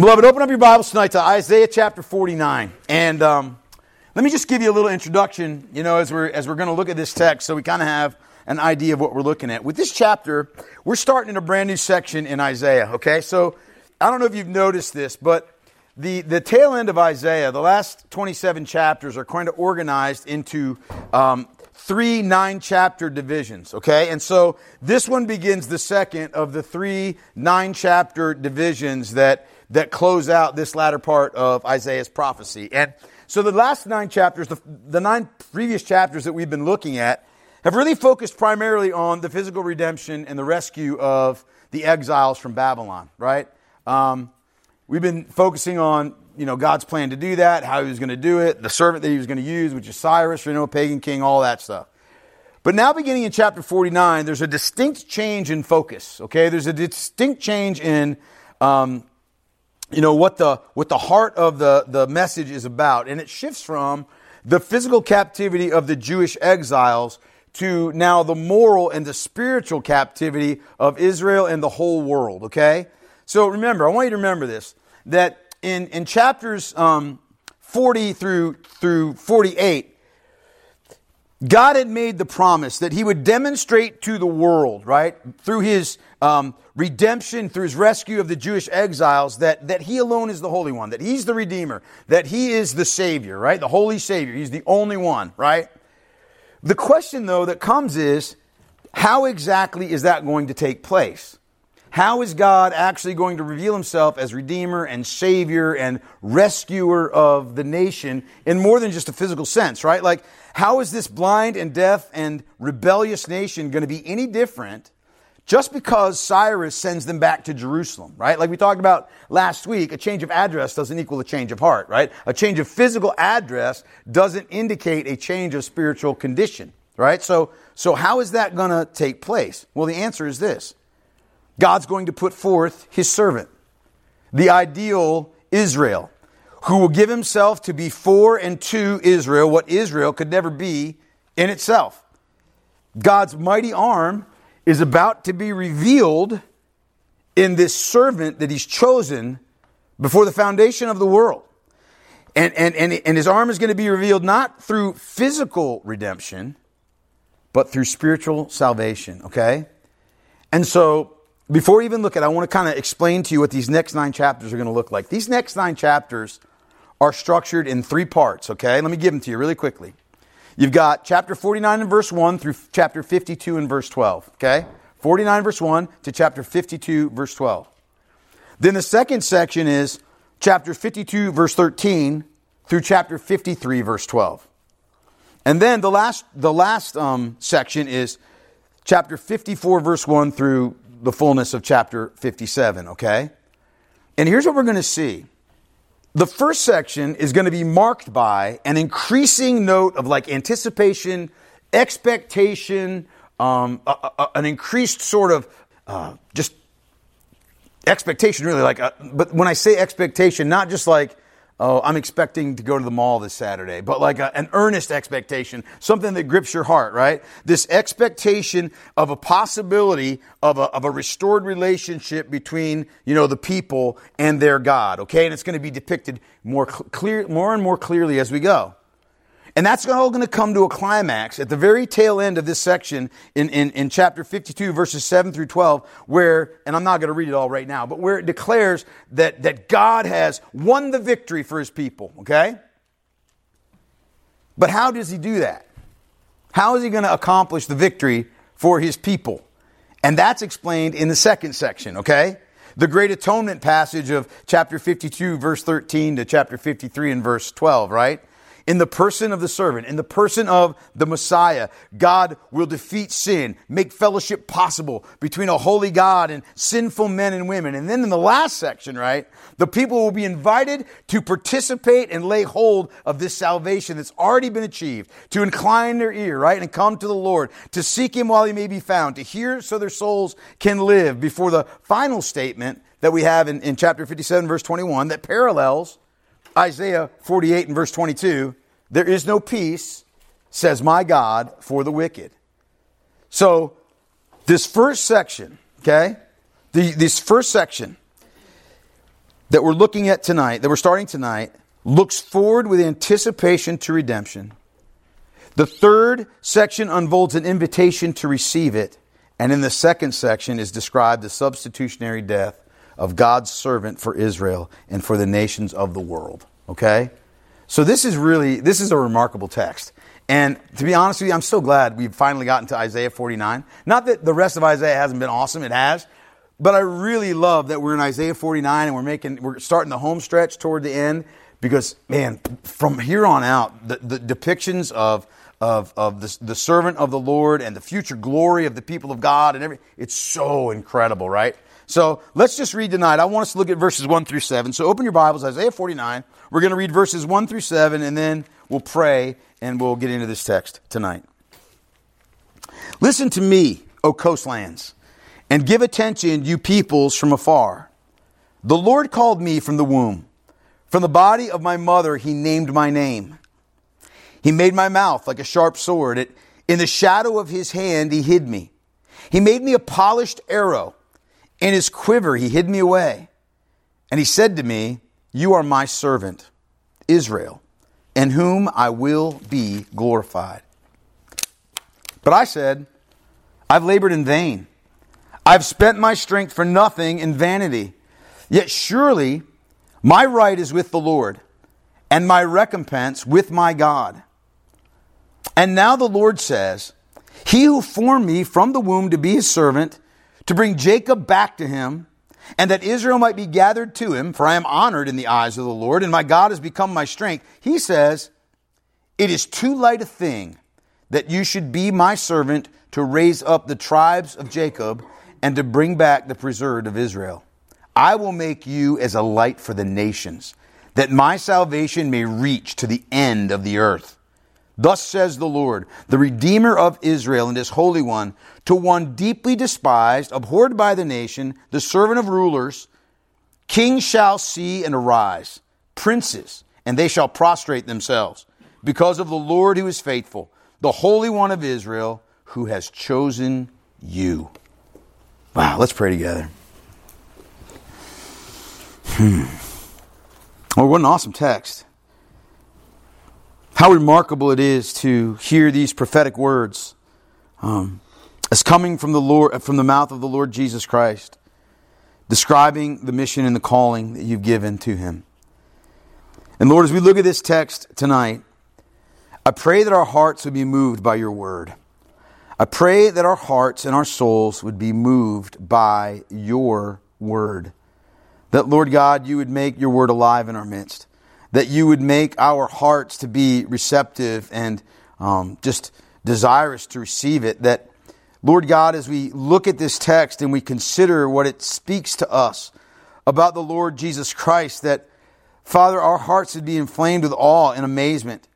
Beloved, open up your Bibles tonight to Isaiah chapter 49. And um, let me just give you a little introduction, you know, as we're, as we're going to look at this text so we kind of have an idea of what we're looking at. With this chapter, we're starting in a brand new section in Isaiah, okay? So I don't know if you've noticed this, but the, the tail end of Isaiah, the last 27 chapters are kind of organized into um, three nine chapter divisions, okay? And so this one begins the second of the three nine chapter divisions that that close out this latter part of Isaiah's prophecy. And so the last nine chapters, the, the nine previous chapters that we've been looking at, have really focused primarily on the physical redemption and the rescue of the exiles from Babylon, right? Um, we've been focusing on you know God's plan to do that, how He was going to do it, the servant that He was going to use, which is Cyrus, you know, pagan king, all that stuff. But now, beginning in chapter 49, there's a distinct change in focus. Okay, there's a distinct change in um, you know, what the, what the heart of the, the message is about. And it shifts from the physical captivity of the Jewish exiles to now the moral and the spiritual captivity of Israel and the whole world, okay? So remember, I want you to remember this, that in, in chapters um, 40 through, through 48, God had made the promise that He would demonstrate to the world, right, through His um, redemption, through His rescue of the Jewish exiles, that, that He alone is the Holy One, that He's the Redeemer, that He is the Savior, right, the Holy Savior. He's the only one, right? The question, though, that comes is how exactly is that going to take place? How is God actually going to reveal himself as Redeemer and Savior and rescuer of the nation in more than just a physical sense, right? Like, how is this blind and deaf and rebellious nation going to be any different just because Cyrus sends them back to Jerusalem, right? Like we talked about last week, a change of address doesn't equal a change of heart, right? A change of physical address doesn't indicate a change of spiritual condition, right? So, so how is that going to take place? Well, the answer is this. God's going to put forth his servant, the ideal Israel who will give himself to be for and to Israel what Israel could never be in itself. God's mighty arm is about to be revealed in this servant that he's chosen before the foundation of the world. And, and, and, and his arm is going to be revealed not through physical redemption, but through spiritual salvation, okay? And so, before we even look at it, I want to kind of explain to you what these next nine chapters are going to look like. These next nine chapters are structured in three parts, okay? Let me give them to you really quickly. You've got chapter 49 and verse 1 through chapter 52 and verse 12, okay? 49 verse 1 to chapter 52 verse 12. Then the second section is chapter 52 verse 13 through chapter 53 verse 12. And then the last, the last um, section is chapter 54 verse 1 through the fullness of chapter 57, okay? And here's what we're going to see. The first section is going to be marked by an increasing note of like anticipation, expectation, um, a, a, an increased sort of uh, just expectation, really. Like, uh, but when I say expectation, not just like oh, I'm expecting to go to the mall this Saturday, but like a, an earnest expectation, something that grips your heart, right? This expectation of a possibility of a, of a restored relationship between, you know, the people and their God, okay? And it's going to be depicted more clear, more and more clearly as we go. And that's all going to come to a climax at the very tail end of this section in, in, in chapter 52, verses 7 through 12, where, and I'm not going to read it all right now, but where it declares that, that God has won the victory for his people, okay? But how does he do that? How is he going to accomplish the victory for his people? And that's explained in the second section, okay? The great atonement passage of chapter 52, verse 13 to chapter 53 and verse 12, right? In the person of the servant, in the person of the Messiah, God will defeat sin, make fellowship possible between a holy God and sinful men and women. And then in the last section, right, the people will be invited to participate and lay hold of this salvation that's already been achieved, to incline their ear, right, and come to the Lord, to seek Him while He may be found, to hear so their souls can live before the final statement that we have in, in chapter 57, verse 21, that parallels Isaiah 48 and verse 22, there is no peace, says my God, for the wicked. So, this first section, okay, the, this first section that we're looking at tonight, that we're starting tonight, looks forward with anticipation to redemption. The third section unfolds an invitation to receive it. And in the second section is described the substitutionary death of God's servant for Israel and for the nations of the world. Okay? So this is really, this is a remarkable text. And to be honest with you, I'm so glad we've finally gotten to Isaiah 49. Not that the rest of Isaiah hasn't been awesome, it has. But I really love that we're in Isaiah 49 and we're making, we're starting the home stretch toward the end because, man, from here on out, the, the depictions of, of, of the, the servant of the Lord and the future glory of the people of God and everything, it's so incredible, right? So let's just read tonight. I want us to look at verses 1 through 7. So open your Bibles, Isaiah 49. We're going to read verses 1 through 7, and then we'll pray and we'll get into this text tonight. Listen to me, O coastlands, and give attention, you peoples from afar. The Lord called me from the womb. From the body of my mother, he named my name. He made my mouth like a sharp sword. It, in the shadow of his hand, he hid me. He made me a polished arrow in his quiver, he hid me away. And he said to me, You are my servant, Israel, in whom I will be glorified. But I said, I've labored in vain. I've spent my strength for nothing in vanity. Yet surely my right is with the Lord, and my recompense with my God. And now the Lord says, He who formed me from the womb to be his servant, to bring Jacob back to him, and that Israel might be gathered to him, for I am honored in the eyes of the Lord, and my God has become my strength. He says, It is too light a thing that you should be my servant to raise up the tribes of Jacob and to bring back the preserved of Israel. I will make you as a light for the nations, that my salvation may reach to the end of the earth. Thus says the Lord, the Redeemer of Israel and his Holy One, to one deeply despised, abhorred by the nation, the servant of rulers, kings shall see and arise, princes, and they shall prostrate themselves, because of the Lord who is faithful, the Holy One of Israel, who has chosen you. Wow, let's pray together. Hmm. Oh, what an awesome text. How remarkable it is to hear these prophetic words um, as coming from the Lord, from the mouth of the Lord Jesus Christ, describing the mission and the calling that you've given to Him. And Lord, as we look at this text tonight, I pray that our hearts would be moved by Your Word. I pray that our hearts and our souls would be moved by Your Word. That, Lord God, You would make Your Word alive in our midst that you would make our hearts to be receptive and um, just desirous to receive it. That, Lord God, as we look at this text and we consider what it speaks to us about the Lord Jesus Christ, that, Father, our hearts would be inflamed with awe and amazement,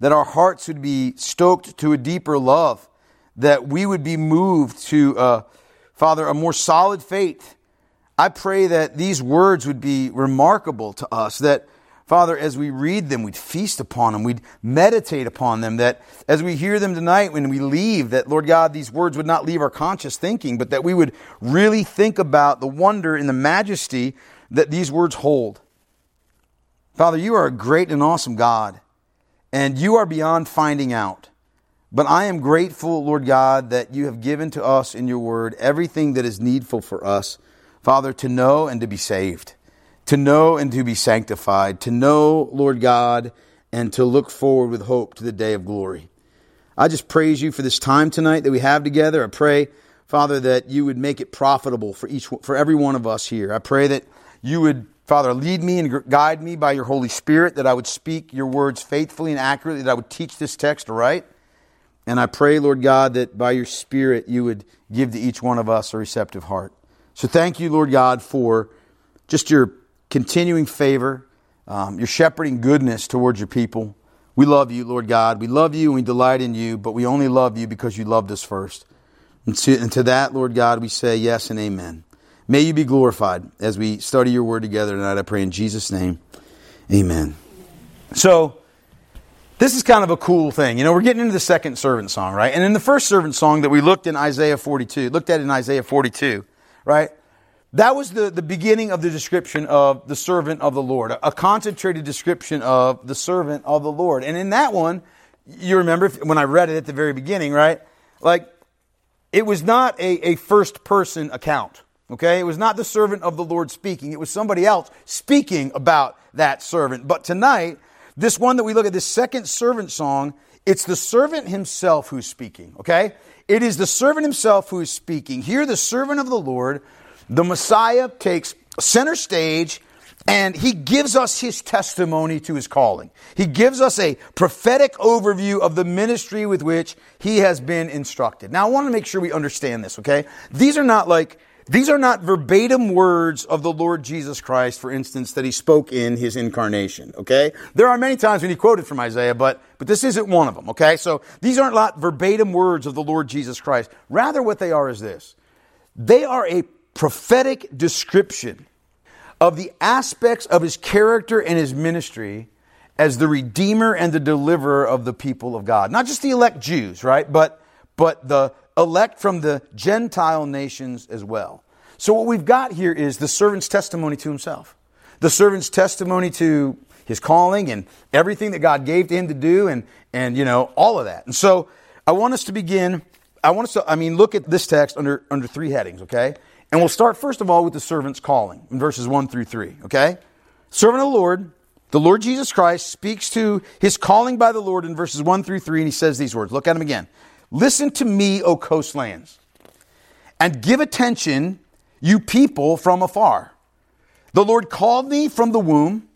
that our hearts would be stoked to a deeper love, that we would be moved to, uh, Father, a more solid faith. I pray that these words would be remarkable to us, that Father, as we read them, we'd feast upon them, we'd meditate upon them, that as we hear them tonight, when we leave, that, Lord God, these words would not leave our conscious thinking, but that we would really think about the wonder and the majesty that these words hold. Father, you are a great and awesome God, and you are beyond finding out. But I am grateful, Lord God, that you have given to us in your word everything that is needful for us, Father, to know and to be saved to know and to be sanctified, to know, Lord God, and to look forward with hope to the day of glory. I just praise you for this time tonight that we have together. I pray, Father, that you would make it profitable for each for every one of us here. I pray that you would, Father, lead me and guide me by your Holy Spirit, that I would speak your words faithfully and accurately, that I would teach this text right. And I pray, Lord God, that by your Spirit you would give to each one of us a receptive heart. So thank you, Lord God, for just your continuing favor, um, your shepherding goodness towards your people. We love you, Lord God. We love you and we delight in you, but we only love you because you loved us first. And to, and to that, Lord God, we say yes and amen. May you be glorified as we study your word together tonight. I pray in Jesus' name. Amen. So, this is kind of a cool thing. You know, we're getting into the second servant song, right? And in the first servant song that we looked in Isaiah 42, looked at in Isaiah 42, right? That was the, the beginning of the description of the servant of the Lord, a concentrated description of the servant of the Lord. And in that one, you remember when I read it at the very beginning, right? Like, it was not a, a first person account, okay? It was not the servant of the Lord speaking. It was somebody else speaking about that servant. But tonight, this one that we look at, this second servant song, it's the servant himself who's speaking, okay? It is the servant himself who is speaking. Here, the servant of the Lord the Messiah takes center stage and he gives us his testimony to his calling. He gives us a prophetic overview of the ministry with which he has been instructed. Now, I want to make sure we understand this, okay? These are not like, these are not verbatim words of the Lord Jesus Christ, for instance, that he spoke in his incarnation, okay? There are many times when he quoted from Isaiah, but, but this isn't one of them, okay? So these aren't not verbatim words of the Lord Jesus Christ. Rather, what they are is this. They are a prophetic description of the aspects of his character and his ministry as the redeemer and the deliverer of the people of God. Not just the elect Jews, right? But, but the elect from the Gentile nations as well. So what we've got here is the servant's testimony to himself. The servant's testimony to his calling and everything that God gave to him to do and, and, you know, all of that. And so I want us to begin, I want us to, I mean, look at this text under, under three headings, okay? And we'll start first of all with the servant's calling in verses 1 through 3, okay? Servant of the Lord, the Lord Jesus Christ speaks to his calling by the Lord in verses 1 through 3, and he says these words. Look at them again. Listen to me, O coastlands, and give attention, you people from afar. The Lord called me from the womb,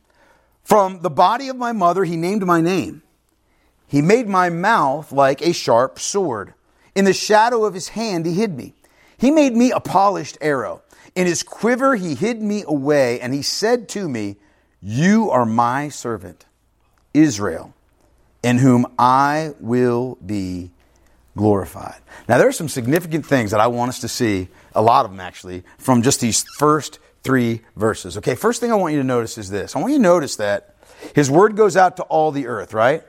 from the body of my mother, he named my name. He made my mouth like a sharp sword. In the shadow of his hand, he hid me. He made me a polished arrow. In his quiver, he hid me away, and he said to me, You are my servant, Israel, in whom I will be glorified. Now, there are some significant things that I want us to see, a lot of them actually, from just these first three verses. Okay, first thing I want you to notice is this I want you to notice that his word goes out to all the earth, right?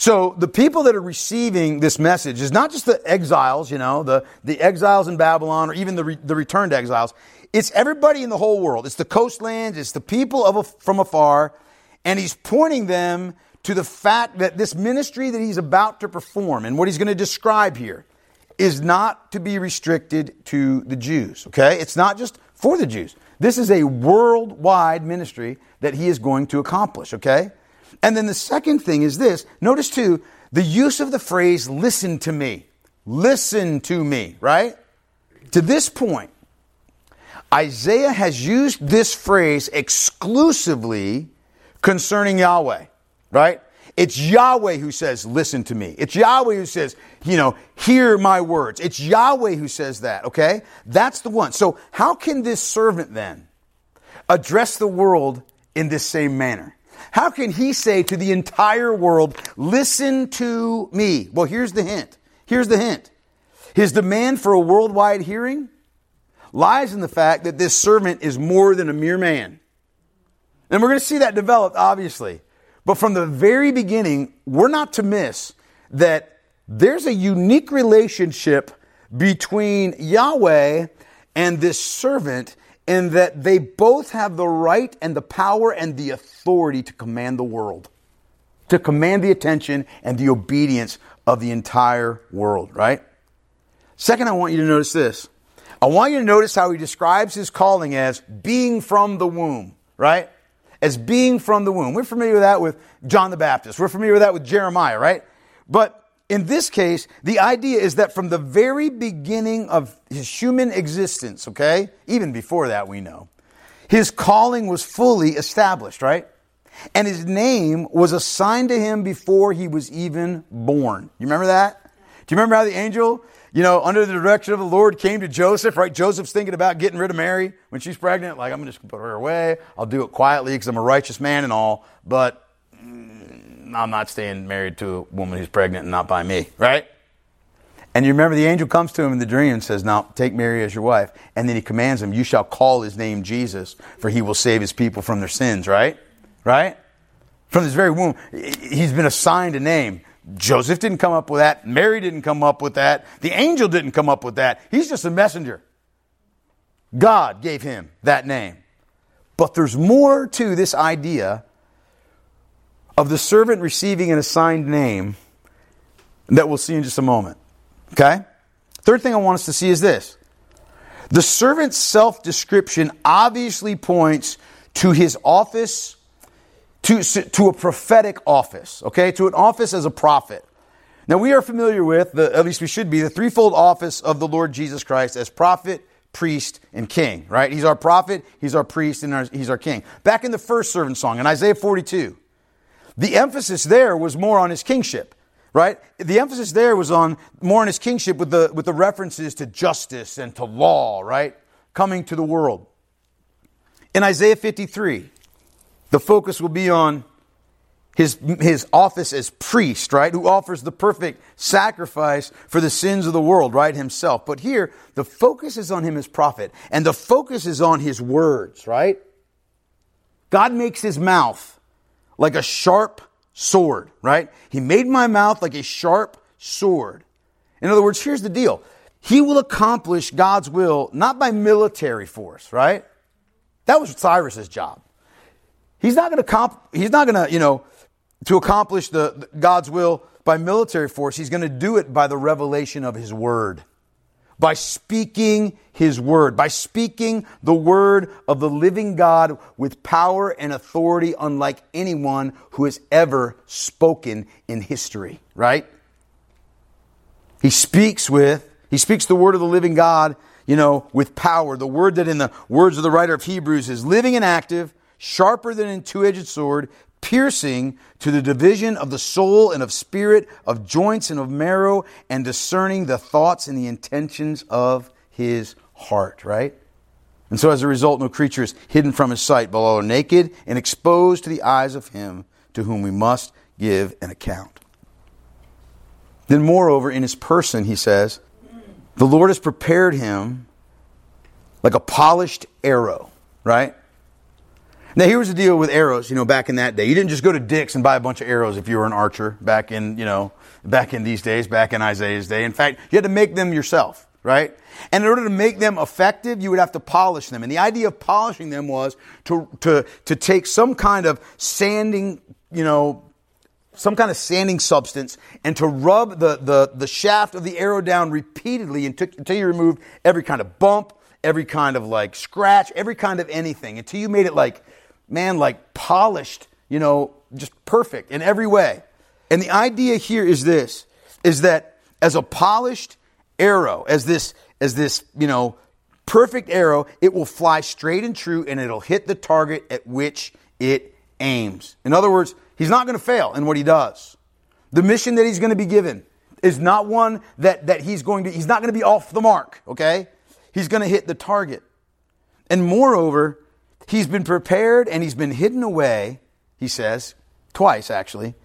So the people that are receiving this message is not just the exiles, you know, the, the exiles in Babylon or even the, re, the returned exiles. It's everybody in the whole world. It's the coastlands. It's the people of from afar. And he's pointing them to the fact that this ministry that he's about to perform and what he's going to describe here is not to be restricted to the Jews. Okay? It's not just for the Jews. This is a worldwide ministry that he is going to accomplish. Okay? And then the second thing is this notice too, the use of the phrase, listen to me. Listen to me, right? To this point, Isaiah has used this phrase exclusively concerning Yahweh, right? It's Yahweh who says, listen to me. It's Yahweh who says, you know, hear my words. It's Yahweh who says that, okay? That's the one. So how can this servant then address the world in this same manner? How can he say to the entire world, listen to me? Well, here's the hint. Here's the hint. His demand for a worldwide hearing lies in the fact that this servant is more than a mere man. And we're going to see that developed, obviously. But from the very beginning, we're not to miss that there's a unique relationship between Yahweh and this servant in that they both have the right and the power and the authority to command the world, to command the attention and the obedience of the entire world, right? Second, I want you to notice this. I want you to notice how he describes his calling as being from the womb, right? As being from the womb. We're familiar with that with John the Baptist. We're familiar with that with Jeremiah, right? But in this case, the idea is that from the very beginning of his human existence, okay, even before that we know, his calling was fully established, right? And his name was assigned to him before he was even born. You remember that? Do you remember how the angel, you know, under the direction of the Lord came to Joseph, right? Joseph's thinking about getting rid of Mary when she's pregnant. Like, I'm just going to put her away. I'll do it quietly because I'm a righteous man and all. But I'm not staying married to a woman who's pregnant and not by me, right? And you remember the angel comes to him in the dream and says, Now take Mary as your wife. And then he commands him, You shall call his name Jesus, for he will save his people from their sins, right? Right? From his very womb, he's been assigned a name. Joseph didn't come up with that. Mary didn't come up with that. The angel didn't come up with that. He's just a messenger. God gave him that name. But there's more to this idea of the servant receiving an assigned name that we'll see in just a moment. Okay? Third thing I want us to see is this the servant's self description obviously points to his office, to, to a prophetic office, okay? To an office as a prophet. Now, we are familiar with, the, at least we should be, the threefold office of the Lord Jesus Christ as prophet, priest, and king, right? He's our prophet, he's our priest, and our, he's our king. Back in the first servant song, in Isaiah 42, the emphasis there was more on his kingship right? The emphasis there was on more on his kingship with the, with the references to justice and to law, right? Coming to the world. In Isaiah 53, the focus will be on his, his office as priest, right? Who offers the perfect sacrifice for the sins of the world, right? Himself. But here, the focus is on him as prophet, and the focus is on his words, right? God makes his mouth like a sharp sword, right? He made my mouth like a sharp sword. In other words, here's the deal. He will accomplish God's will not by military force, right? That was Cyrus's job. He's not going to comp- he's not going to, you know, to accomplish the, the God's will by military force. He's going to do it by the revelation of his word by speaking His word, by speaking the word of the living God with power and authority unlike anyone who has ever spoken in history, right? He speaks with, he speaks the word of the living God, you know, with power. The word that in the words of the writer of Hebrews is living and active, sharper than a two edged sword, piercing to the division of the soul and of spirit, of joints and of marrow, and discerning the thoughts and the intentions of his heart, right? And so as a result, no creature is hidden from his sight, but all are naked and exposed to the eyes of him to whom we must give an account. Then, moreover, in his person, he says, the Lord has prepared him like a polished arrow, right? Now here's the deal with arrows, you know, back in that day. You didn't just go to Dick's and buy a bunch of arrows if you were an archer back in, you know, back in these days, back in Isaiah's day. In fact, you had to make them yourself, right? And in order to make them effective, you would have to polish them. And the idea of polishing them was to, to, to take some kind of sanding, you know, some kind of sanding substance and to rub the, the, the shaft of the arrow down repeatedly until, until you removed every kind of bump, every kind of like scratch, every kind of anything until you made it like man, like polished, you know, just perfect in every way. And the idea here is this, is that as a polished arrow, as this, as this, you know, perfect arrow, it will fly straight and true and it'll hit the target at which it aims. In other words, he's not going to fail in what he does. The mission that he's going to be given is not one that, that he's going to, he's not going to be off the mark, okay? He's going to hit the target. And moreover, He's been prepared and he's been hidden away, he says, twice actually,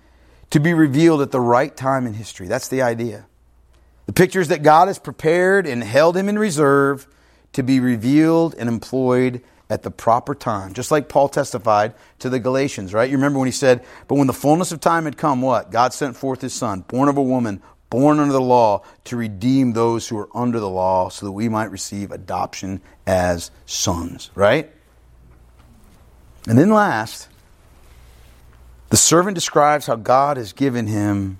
to be revealed at the right time in history. That's the idea. The pictures that God has prepared and held him in reserve to be revealed and employed at the proper time. Just like Paul testified to the Galatians, right? You remember when he said, But when the fullness of time had come, what? God sent forth his son, born of a woman, born under the law, to redeem those who are under the law, so that we might receive adoption as sons, right? And then last, the servant describes how God has given him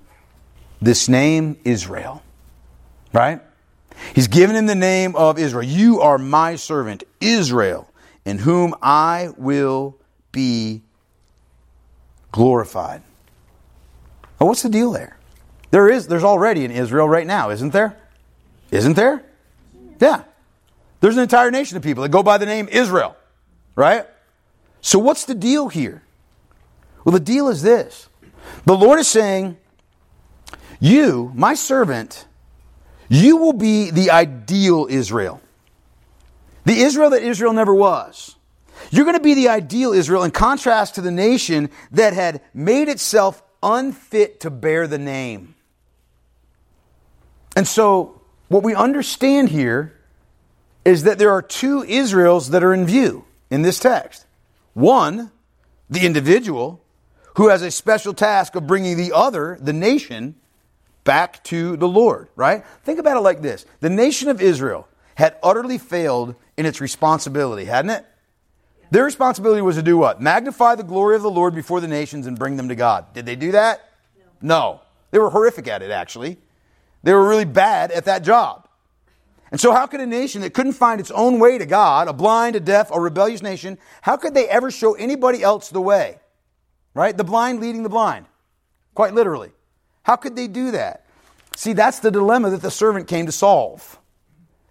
this name, Israel. Right? He's given him the name of Israel. You are my servant, Israel, in whom I will be glorified. Well, what's the deal there? There is, there's already an Israel right now, isn't there? Isn't there? Yeah. There's an entire nation of people that go by the name Israel, right? So, what's the deal here? Well, the deal is this the Lord is saying, You, my servant, you will be the ideal Israel. The Israel that Israel never was. You're going to be the ideal Israel in contrast to the nation that had made itself unfit to bear the name. And so, what we understand here is that there are two Israels that are in view in this text. One, the individual, who has a special task of bringing the other, the nation, back to the Lord, right? Think about it like this the nation of Israel had utterly failed in its responsibility, hadn't it? Their responsibility was to do what? Magnify the glory of the Lord before the nations and bring them to God. Did they do that? No. no. They were horrific at it, actually. They were really bad at that job. And so, how could a nation that couldn't find its own way to God, a blind, a deaf, a rebellious nation, how could they ever show anybody else the way? Right? The blind leading the blind, quite literally. How could they do that? See, that's the dilemma that the servant came to solve.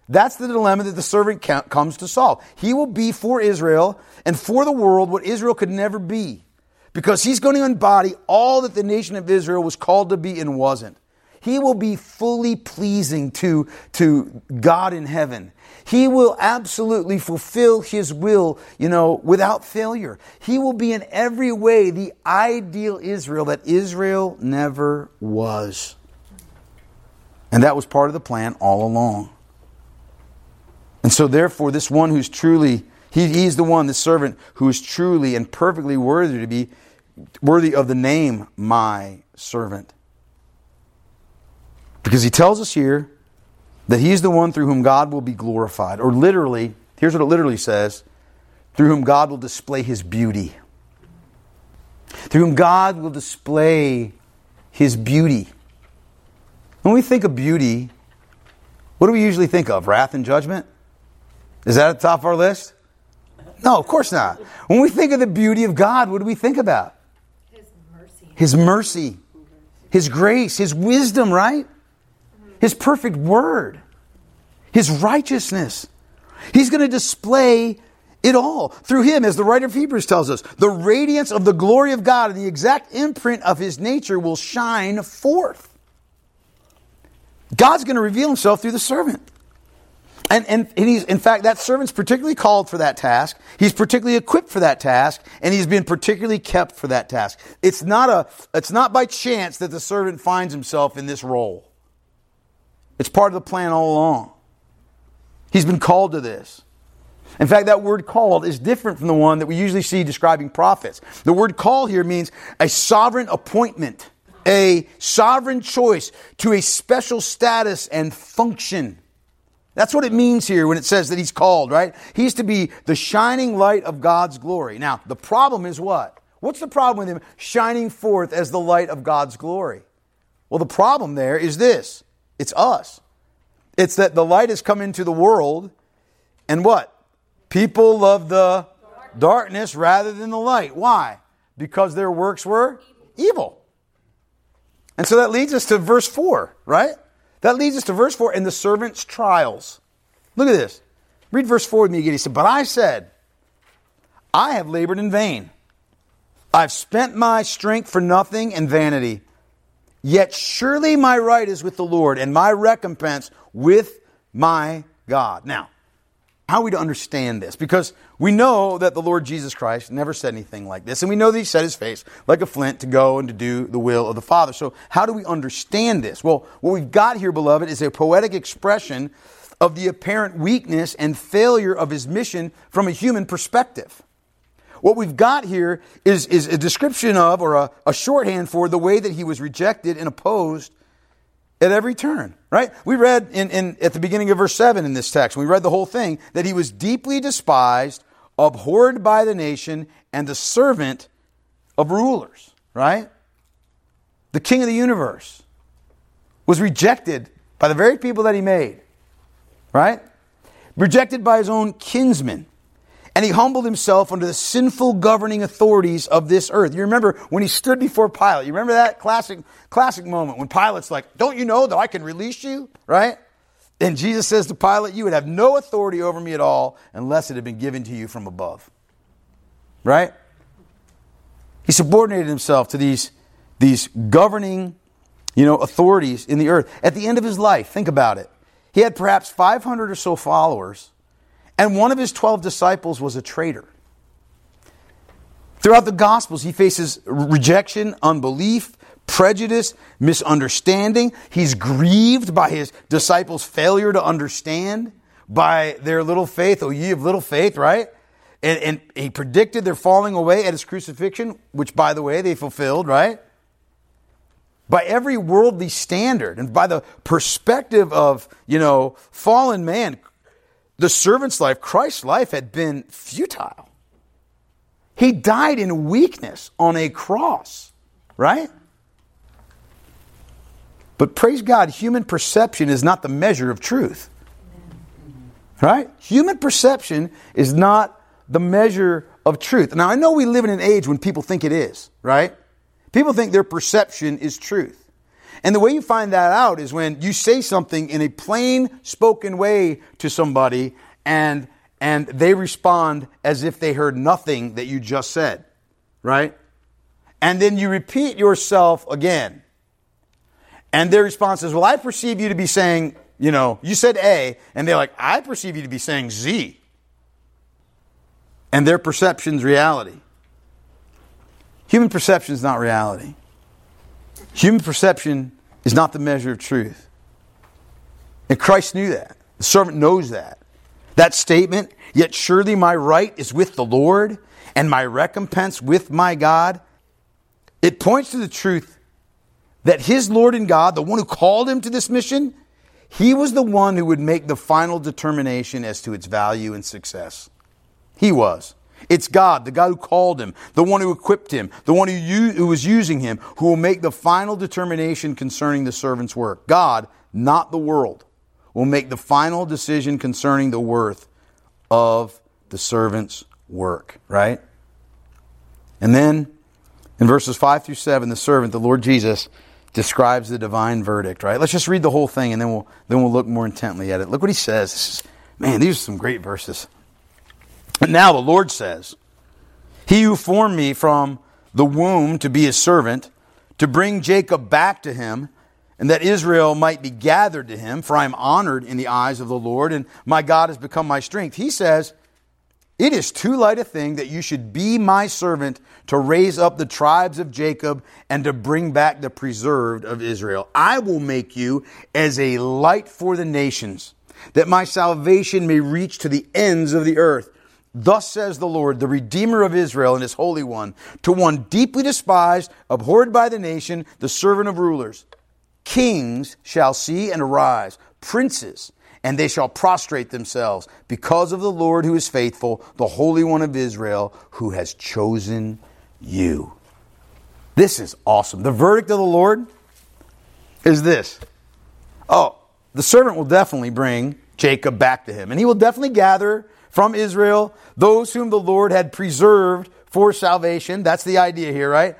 That's the dilemma that the servant comes to solve. He will be for Israel and for the world what Israel could never be because he's going to embody all that the nation of Israel was called to be and wasn't. He will be fully pleasing to, to God in heaven. He will absolutely fulfill His will, you know, without failure. He will be in every way the ideal Israel that Israel never was. And that was part of the plan all along. And so, therefore, this one who's truly, he, he's the one, the servant, who is truly and perfectly worthy to be worthy of the name, my servant. Because he tells us here that he's the one through whom God will be glorified. Or literally, here's what it literally says through whom God will display his beauty. Through whom God will display his beauty. When we think of beauty, what do we usually think of? Wrath and judgment? Is that at the top of our list? No, of course not. When we think of the beauty of God, what do we think about? His mercy. His mercy. His grace, His wisdom, right? His perfect word, His righteousness. He's going to display it all through Him, as the writer of Hebrews tells us. The radiance of the glory of God and the exact imprint of His nature will shine forth. God's going to reveal Himself through the servant. And, and, and, he's, in fact, that servant's particularly called for that task. He's particularly equipped for that task, and he's been particularly kept for that task. It's not, a, it's not by chance that the servant finds himself in this role. It's part of the plan all along. He's been called to this. In fact, that word called is different from the one that we usually see describing prophets. The word call here means a sovereign appointment, a sovereign choice to a special status and function. That's what it means here when it says that he's called, right? He's to be the shining light of God's glory. Now, the problem is what? What's the problem with him shining forth as the light of God's glory? Well, the problem there is this it's us. It's that the light has come into the world, and what? People love the darkness rather than the light. Why? Because their works were evil. And so that leads us to verse 4, right? That leads us to verse 4 and the servant's trials. Look at this. Read verse 4 with me again. He said, But I said, I have labored in vain. I've spent my strength for nothing and vanity. Yet surely my right is with the Lord, and my recompense with my God. Now, how are we to understand this? Because we know that the Lord Jesus Christ never said anything like this, and we know that he set his face like a flint to go and to do the will of the Father. So, how do we understand this? Well, what we've got here, beloved, is a poetic expression of the apparent weakness and failure of his mission from a human perspective. What we've got here is, is a description of, or a, a shorthand for, the way that he was rejected and opposed at every turn, right? We read in, in, at the beginning of verse 7 in this text, we read the whole thing, that he was deeply despised, abhorred by the nation, and the servant of rulers, right? The king of the universe was rejected by the very people that he made, right? Rejected by his own kinsmen and he humbled himself under the sinful governing authorities of this earth. You remember when he stood before Pilate. You remember that classic, classic moment when Pilate's like, Don't you know that I can release you? Right? And Jesus says to Pilate, You would have no authority over me at all unless it had been given to you from above. Right? He subordinated himself to these, these governing you know, authorities in the earth. At the end of his life, think about it. He had perhaps 500 or so followers and one of his 12 disciples was a traitor. Throughout the Gospels, he faces rejection, unbelief, prejudice, misunderstanding. He's grieved by his disciples' failure to understand, by their little faith. Oh, ye of little faith, right? And, and he predicted their falling away at his crucifixion, which, by the way, they fulfilled, right? By every worldly standard and by the perspective of, you know, fallen man, the servant's life, Christ's life, had been futile. He died in weakness on a cross, right? But praise God, human perception is not the measure of truth. Right? Human perception is not the measure of truth. Now, I know we live in an age when people think it is, right? People think their perception is truth. And the way you find that out is when you say something in a plain spoken way to somebody and and they respond as if they heard nothing that you just said, right? And then you repeat yourself again. And their response is, Well, I perceive you to be saying, you know, you said A, and they're like, I perceive you to be saying Z. And their perception's reality. Human perception is not reality. Human perception is not the measure of truth. And Christ knew that. The servant knows that. That statement, yet surely my right is with the Lord and my recompense with my God, it points to the truth that his Lord and God, the one who called him to this mission, he was the one who would make the final determination as to its value and success. He was. It's God, the God who called him, the one who equipped him, the one who, who was using him, who will make the final determination concerning the servant's work. God, not the world, will make the final decision concerning the worth of the servant's work, right? And then in verses 5 through 7, the servant, the Lord Jesus, describes the divine verdict, right? Let's just read the whole thing and then we'll, then we'll look more intently at it. Look what he says. Is, man, these are some great verses. And now the Lord says, He who formed me from the womb to be his servant, to bring Jacob back to him, and that Israel might be gathered to him, for I am honored in the eyes of the Lord, and my God has become my strength. He says, It is too light a thing that you should be my servant to raise up the tribes of Jacob and to bring back the preserved of Israel. I will make you as a light for the nations, that my salvation may reach to the ends of the earth. Thus says the Lord, the Redeemer of Israel and his Holy One, to one deeply despised, abhorred by the nation, the servant of rulers. Kings shall see and arise, princes, and they shall prostrate themselves because of the Lord who is faithful, the Holy One of Israel, who has chosen you. This is awesome. The verdict of the Lord is this. Oh, the servant will definitely bring Jacob back to him, and he will definitely gather from Israel, those whom the Lord had preserved for salvation. That's the idea here, right?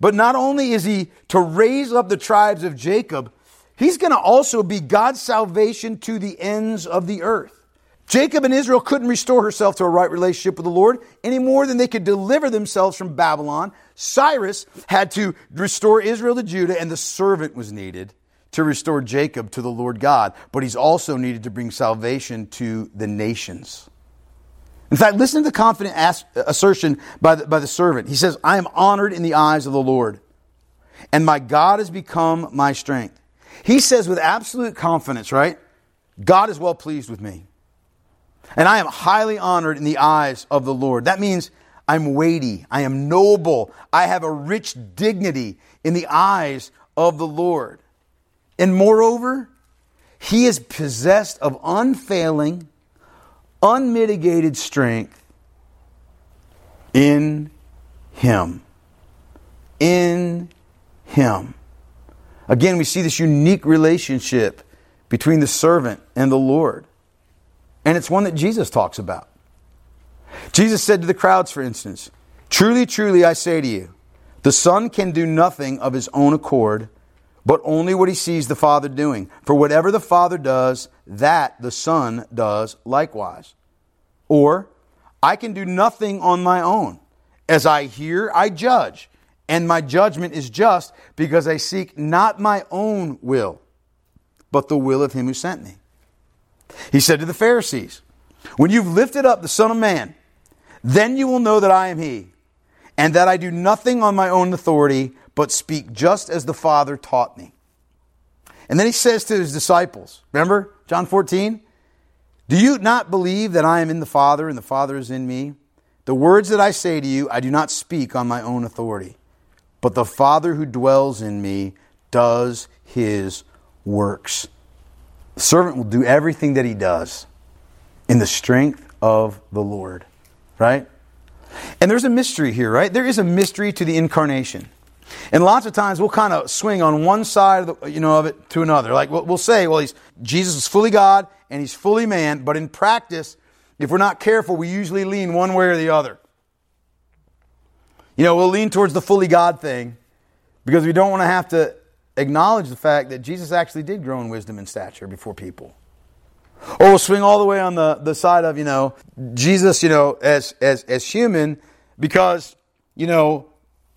But not only is he to raise up the tribes of Jacob, he's going to also be God's salvation to the ends of the earth. Jacob and Israel couldn't restore herself to a right relationship with the Lord any more than they could deliver themselves from Babylon. Cyrus had to restore Israel to Judah, and the servant was needed to restore Jacob to the Lord God. But he's also needed to bring salvation to the nations. In fact, listen to the confident assertion by the, by the servant. He says, I am honored in the eyes of the Lord, and my God has become my strength. He says with absolute confidence, right? God is well pleased with me. And I am highly honored in the eyes of the Lord. That means I'm weighty, I am noble, I have a rich dignity in the eyes of the Lord. And moreover, he is possessed of unfailing, unmitigated strength in Him. In Him. Again, we see this unique relationship between the servant and the Lord. And it's one that Jesus talks about. Jesus said to the crowds, for instance, Truly, truly, I say to you, the Son can do nothing of his own accord but only what he sees the Father doing. For whatever the Father does, that the Son does likewise. Or, I can do nothing on my own. As I hear, I judge, and my judgment is just because I seek not my own will, but the will of him who sent me. He said to the Pharisees, When you've lifted up the Son of Man, then you will know that I am he, and that I do nothing on my own authority but speak just as the Father taught me. And then he says to his disciples, remember John 14? Do you not believe that I am in the Father and the Father is in me? The words that I say to you, I do not speak on my own authority, but the Father who dwells in me does his works. The servant will do everything that he does in the strength of the Lord. Right? And there's a mystery here, right? There is a mystery to the incarnation. And lots of times we'll kind of swing on one side of, the, you know, of it to another. Like we'll, we'll say, well, he's, Jesus is fully God and he's fully man, but in practice, if we're not careful, we usually lean one way or the other. You know, we'll lean towards the fully God thing because we don't want to have to acknowledge the fact that Jesus actually did grow in wisdom and stature before people. Or we'll swing all the way on the, the side of, you know, Jesus, you know, as, as, as human because, you know,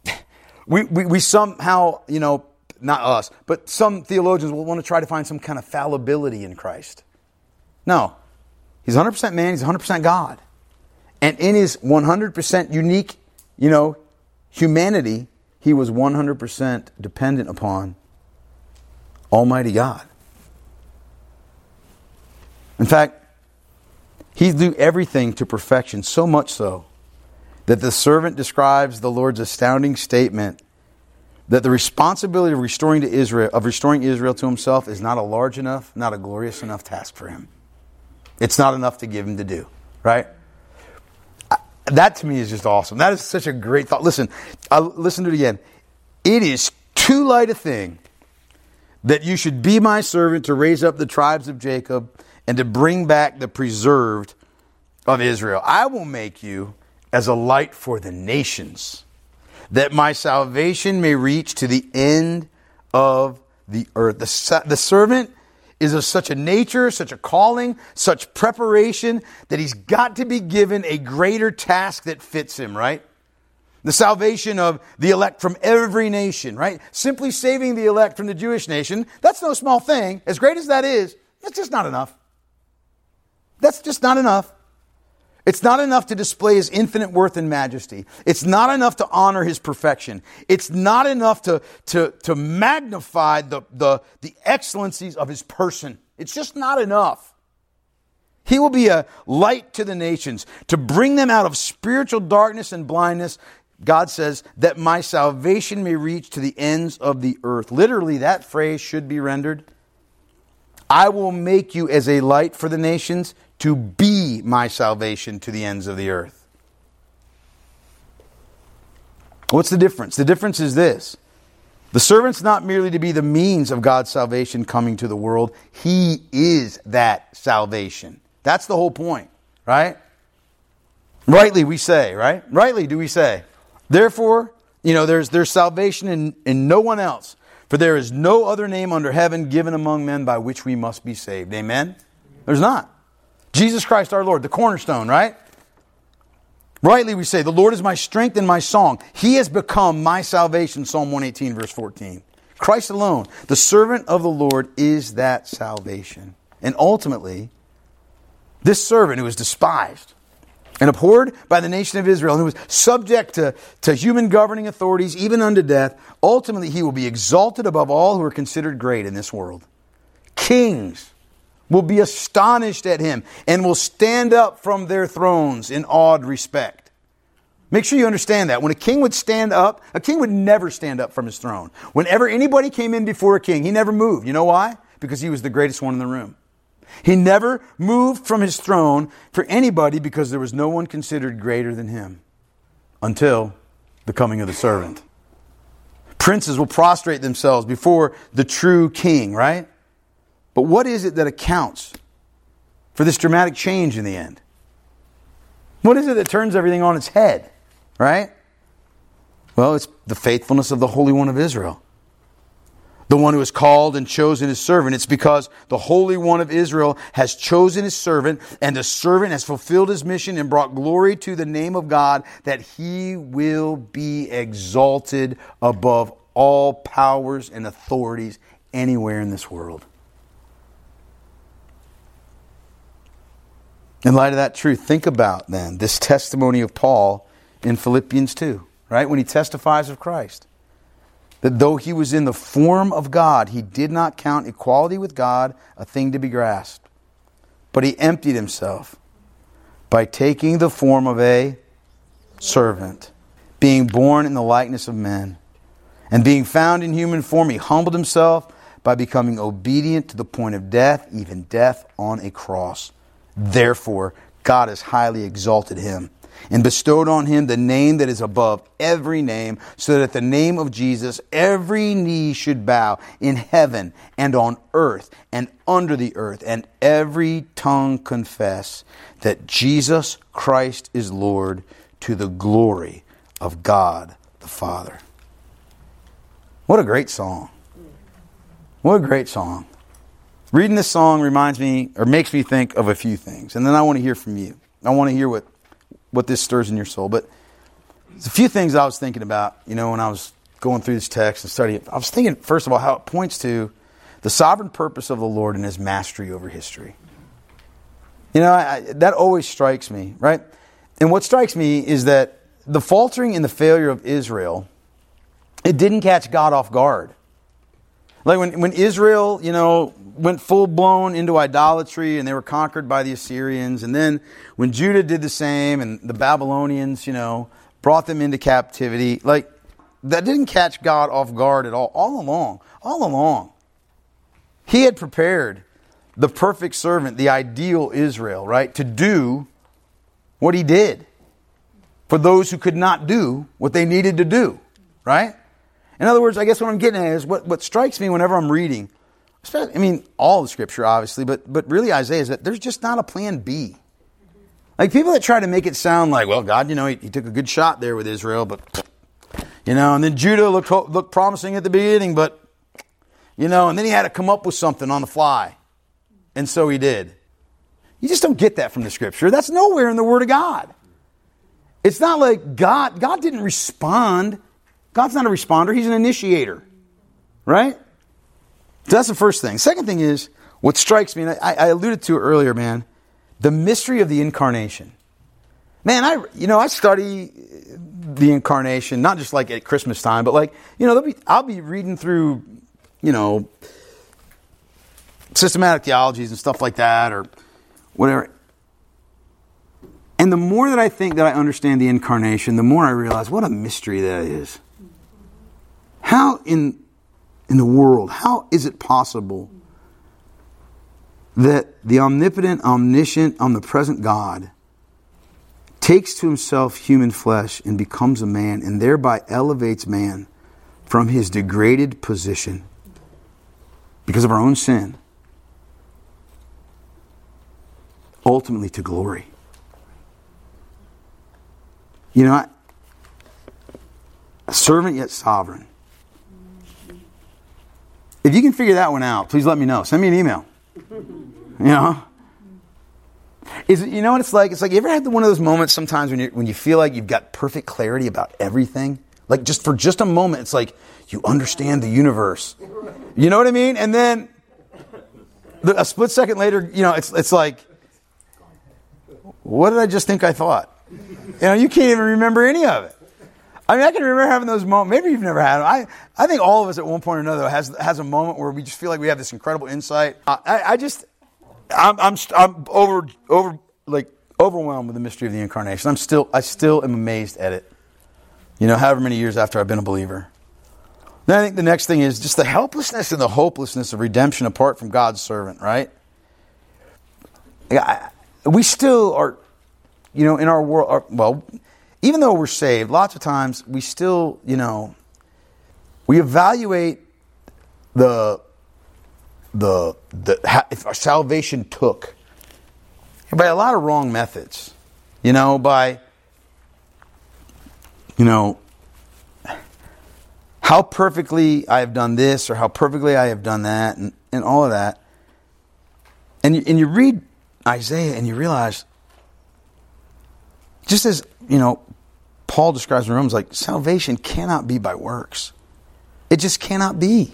we, we, we somehow, you know, not us, but some theologians will want to try to find some kind of fallibility in Christ. No. He's 100% man, he's 100% God. And in his 100% unique, you know, humanity, he was 100% dependent upon Almighty God. In fact, he do everything to perfection, so much so that the servant describes the Lord's astounding statement that the responsibility of restoring to Israel of restoring Israel to himself is not a large enough, not a glorious enough task for him. It's not enough to give him to do, right? That to me is just awesome. That is such a great thought. Listen, I'll listen to it again. It is too light a thing that you should be my servant to raise up the tribes of Jacob and to bring back the preserved of Israel. I will make you as a light for the nations, that my salvation may reach to the end of the earth. The, the servant is of such a nature, such a calling, such preparation that he's got to be given a greater task that fits him, right? The salvation of the elect from every nation, right? Simply saving the elect from the Jewish nation, that's no small thing. As great as that is, that's just not enough. That's just not enough. It's not enough to display his infinite worth and majesty. It's not enough to honor his perfection. It's not enough to, to, to magnify the, the, the excellencies of his person. It's just not enough. He will be a light to the nations to bring them out of spiritual darkness and blindness. God says that my salvation may reach to the ends of the earth. Literally, that phrase should be rendered I will make you as a light for the nations to be my salvation to the ends of the earth. What's the difference? The difference is this. The servant's not merely to be the means of God's salvation coming to the world. He is that salvation. That's the whole point, right? Rightly we say, right? Rightly do we say. Therefore, you know, there's, there's salvation in, in no one else. For there is no other name under heaven given among men by which we must be saved. Amen? There's not. Jesus Christ our Lord, the cornerstone, right? Rightly we say, The Lord is my strength and my song. He has become my salvation, Psalm 118, verse 14. Christ alone, the servant of the Lord, is that salvation. And ultimately, this servant who is despised and abhorred by the nation of Israel, and who was subject to, to human governing authorities, even unto death, ultimately he will be exalted above all who are considered great in this world. Kings, will be astonished at him and will stand up from their thrones in awed respect. Make sure you understand that. When a king would stand up, a king would never stand up from his throne. Whenever anybody came in before a king, he never moved. You know why? Because he was the greatest one in the room. He never moved from his throne for anybody because there was no one considered greater than him until the coming of the servant. Princes will prostrate themselves before the true king, right? But what is it that accounts for this dramatic change in the end? What is it that turns everything on its head, right? Well, it's the faithfulness of the Holy One of Israel. The one who has called and chosen his servant. It's because the Holy One of Israel has chosen his servant, and the servant has fulfilled his mission and brought glory to the name of God, that he will be exalted above all powers and authorities anywhere in this world. In light of that truth, think about then this testimony of Paul in Philippians 2, right? When he testifies of Christ. That though he was in the form of God, he did not count equality with God a thing to be grasped. But he emptied himself by taking the form of a servant, being born in the likeness of men. And being found in human form, he humbled himself by becoming obedient to the point of death, even death on a cross. Therefore, God has highly exalted him and bestowed on him the name that is above every name, so that at the name of Jesus every knee should bow in heaven and on earth and under the earth, and every tongue confess that Jesus Christ is Lord to the glory of God the Father. What a great song! What a great song. Reading this song reminds me or makes me think of a few things, and then I want to hear from you. I want to hear what, what this stirs in your soul. But there's a few things I was thinking about, you know, when I was going through this text and studying. It. I was thinking, first of all, how it points to the sovereign purpose of the Lord and his mastery over history. You know, I, that always strikes me, right? And what strikes me is that the faltering and the failure of Israel, it didn't catch God off guard. Like when, when Israel, you know, went full blown into idolatry and they were conquered by the Assyrians, and then when Judah did the same and the Babylonians, you know, brought them into captivity, like that didn't catch God off guard at all. All along, all along, He had prepared the perfect servant, the ideal Israel, right, to do what He did for those who could not do what they needed to do, right? In other words, I guess what I'm getting at is what, what strikes me whenever I'm reading, I mean, all the scripture, obviously, but, but really Isaiah is that there's just not a plan B. Like people that try to make it sound like, well, God, you know, he, he took a good shot there with Israel, but, you know, and then Judah looked, looked promising at the beginning, but, you know, and then he had to come up with something on the fly. And so he did. You just don't get that from the scripture. That's nowhere in the Word of God. It's not like God, God didn't respond God's not a responder, He's an initiator. Right? So that's the first thing. Second thing is, what strikes me, and I, I alluded to earlier, man, the mystery of the incarnation. Man, I you know I study the incarnation not just like at Christmas time, but like you know be, I'll be reading through you know systematic theologies and stuff like that or whatever. And the more that I think that I understand the incarnation, the more I realize what a mystery that is. How in, in the world, how is it possible that the omnipotent, omniscient, omnipresent God takes to himself human flesh and becomes a man and thereby elevates man from his degraded position because of our own sin ultimately to glory. You know, a servant yet sovereign. If you can figure that one out, please let me know. Send me an email. You know? Is it, you know what it's like? It's like you ever had one of those moments sometimes when you when you feel like you've got perfect clarity about everything? Like just for just a moment, it's like you understand the universe. You know what I mean? And then a split second later, you know, it's it's like, what did I just think I thought? You know, you can't even remember any of it. I mean, I can remember having those moments. Maybe you've never had them. I, I think all of us at one point or another has, has a moment where we just feel like we have this incredible insight. I, I just, I'm, I'm, I'm over, over, like, overwhelmed with the mystery of the incarnation. I'm still, I still am amazed at it. You know, however many years after I've been a believer. Then I think the next thing is just the helplessness and the hopelessness of redemption apart from God's servant, right? we still are, you know, in our world, well, even though we're saved, lots of times we still, you know, we evaluate the the the if our salvation took by a lot of wrong methods. You know, by you know how perfectly I have done this or how perfectly I have done that and, and all of that. And you, and you read Isaiah and you realize just as, you know, Paul describes in Romans like salvation cannot be by works. It just cannot be.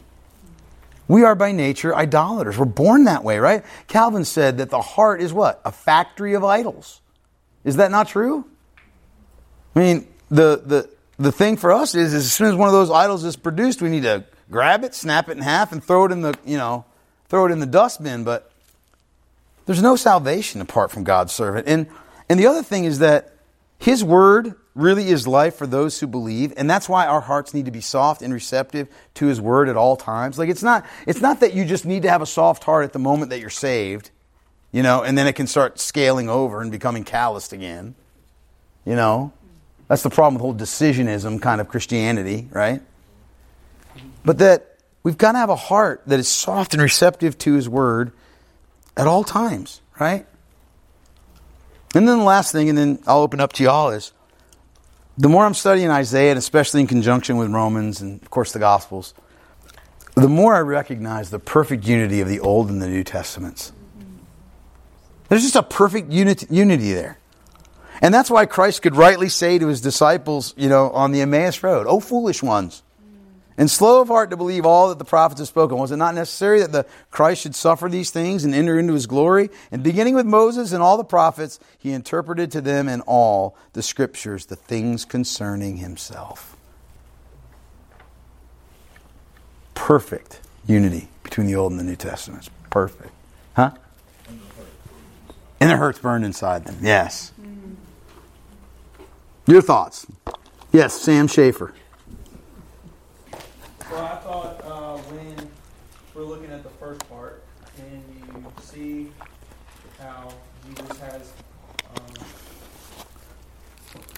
We are by nature idolaters. We're born that way, right? Calvin said that the heart is what? A factory of idols. Is that not true? I mean, the, the, the thing for us is, is as soon as one of those idols is produced, we need to grab it, snap it in half, and throw it in the, you know, throw it in the dustbin. But there's no salvation apart from God's servant. And, and the other thing is that his word really is life for those who believe, and that's why our hearts need to be soft and receptive to his word at all times. Like it's not it's not that you just need to have a soft heart at the moment that you're saved. you know, and then it can start scaling over and becoming calloused again. You know, that's the problem with whole decisionism kind of Christianity, right? But that we've got to have a heart that is soft and receptive to His Word at all times, right? And then the last thing, and then I'll open up to y'all, is the more I'm studying Isaiah, and especially in conjunction with Romans and, of course, the Gospels, the more I recognize the perfect unity of the Old and the New Testaments. There's just a perfect unity, unity there. And that's why Christ could rightly say to his disciples, you know, on the Emmaus Road, Oh, foolish ones, and slow of heart to believe all that the prophets have spoken. Was it not necessary that the Christ should suffer these things and enter into his glory? And beginning with Moses and all the prophets, he interpreted to them in all the scriptures the things concerning himself. Perfect unity between the Old and the New Testaments. Perfect. Huh? And their hearts burned inside them. Yes. Mm-hmm. Your thoughts? Yes, Sam Schaefer. Well, I thought uh, when we're looking at the first part and you see how Jesus has um,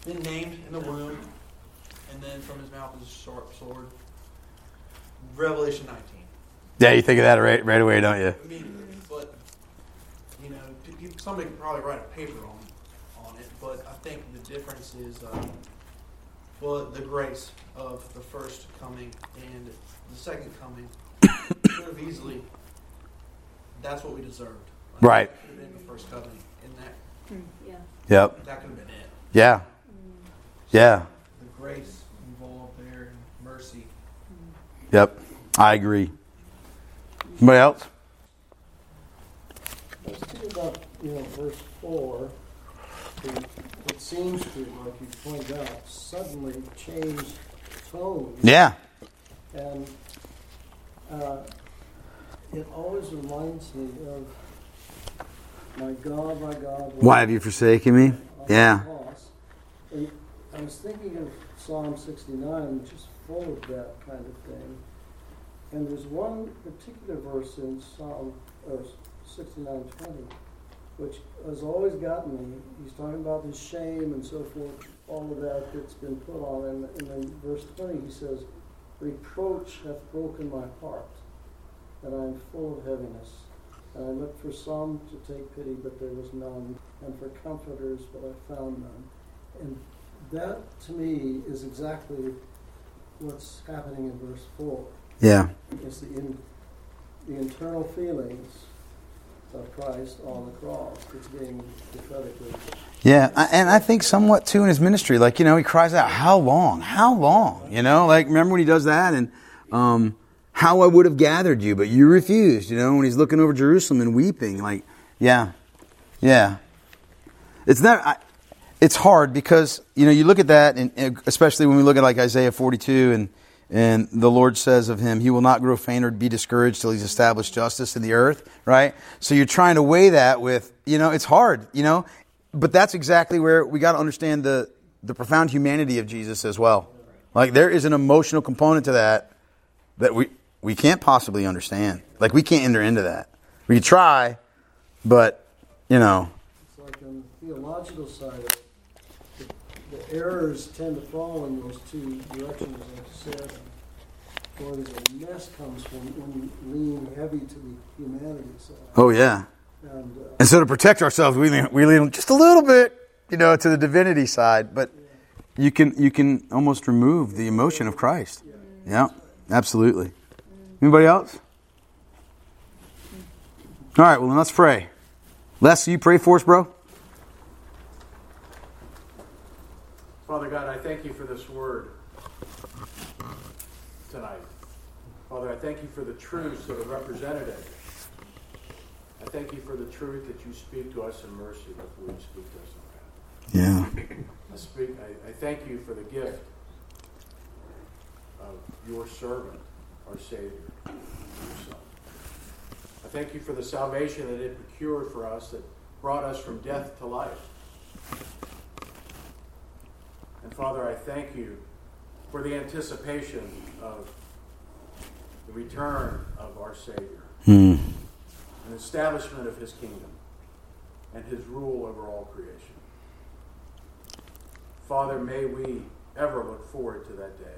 been named in the womb, and then from his mouth is a sharp sword. Revelation 19. Yeah, you think of that right, right away, don't you? Immediately, but you know, somebody could probably write a paper on on it. But I think the difference is, um, well, the grace of the first coming and the second coming could have easily. That's what we deserved. Right. Could have been the first coming, and that hmm. Yeah. Yep. that could have been it. Yeah. Hmm. Yeah. The grace involved there, and mercy. Hmm. Yep. I agree. Anybody else? I was thinking about, you know, verse four, it, it seems to, like you pointed out, suddenly change tone. Yeah. And uh, it always reminds me of, my God, my God. Why have you forsaken me? Yeah. I was thinking of Psalm 69, which is full of that kind of thing. And there's one particular verse in Psalm or 69:20, which has always gotten me. He's talking about his shame and so forth, all of that that's been put on him. And then verse 20, he says, "Reproach hath broken my heart, and I am full of heaviness." And I looked for some to take pity, but there was none, and for comforters, but I found none. And that, to me, is exactly what's happening in verse 4. Yeah. It's the, in, the internal feelings of Christ on the cross that's being prophetically. Yeah, and I think somewhat too in his ministry, like you know, he cries out, "How long? How long?" You know, like remember when he does that, and um, how I would have gathered you, but you refused. You know, when he's looking over Jerusalem and weeping, like, yeah, yeah. It's not. I, it's hard because you know you look at that, and and especially when we look at like Isaiah forty-two, and and the Lord says of him, He will not grow faint or be discouraged till He's established justice in the earth. Right. So you're trying to weigh that with you know it's hard. You know, but that's exactly where we got to understand the the profound humanity of Jesus as well. Like there is an emotional component to that that we we can't possibly understand. Like we can't enter into that. We try, but you know, It's like on the theological side, the, the errors tend to fall in those two directions, like you said. Or there's a mess comes when, when you lean heavy to the humanity side. oh yeah. And uh, And so to protect ourselves, we lean, we lean just a little bit, you know, to the divinity side. But you can you can almost remove the emotion of Christ. Yeah, absolutely. Anybody else? All right. Well, then let's pray. Les, you pray for us, bro. Father God, I thank you for this word tonight. Father, I thank you for the truths that are represented in it. I thank you for the truth that you speak to us in mercy before you speak to us in wrath. Yeah. I speak. I, I thank you for the gift of your servant, our Savior, your Son. I thank you for the salvation that it procured for us, that brought us from death to life. And Father, I thank you for the anticipation of the return of our Savior, Hmm. an establishment of His kingdom. and his rule over all creation. Father, may we ever look forward to that day.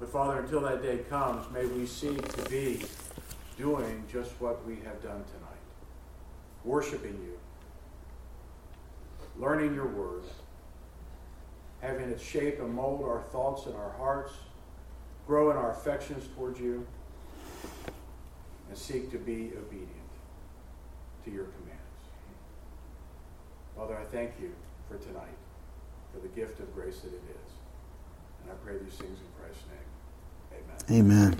But Father, until that day comes, may we seek to be doing just what we have done tonight worshiping you, learning your word, having it shape and mold our thoughts and our hearts, grow in our affections towards you, and seek to be obedient to your commands. Father, I thank you for tonight, for the gift of grace that it is. And I pray these things in Christ's name. Amen. Amen.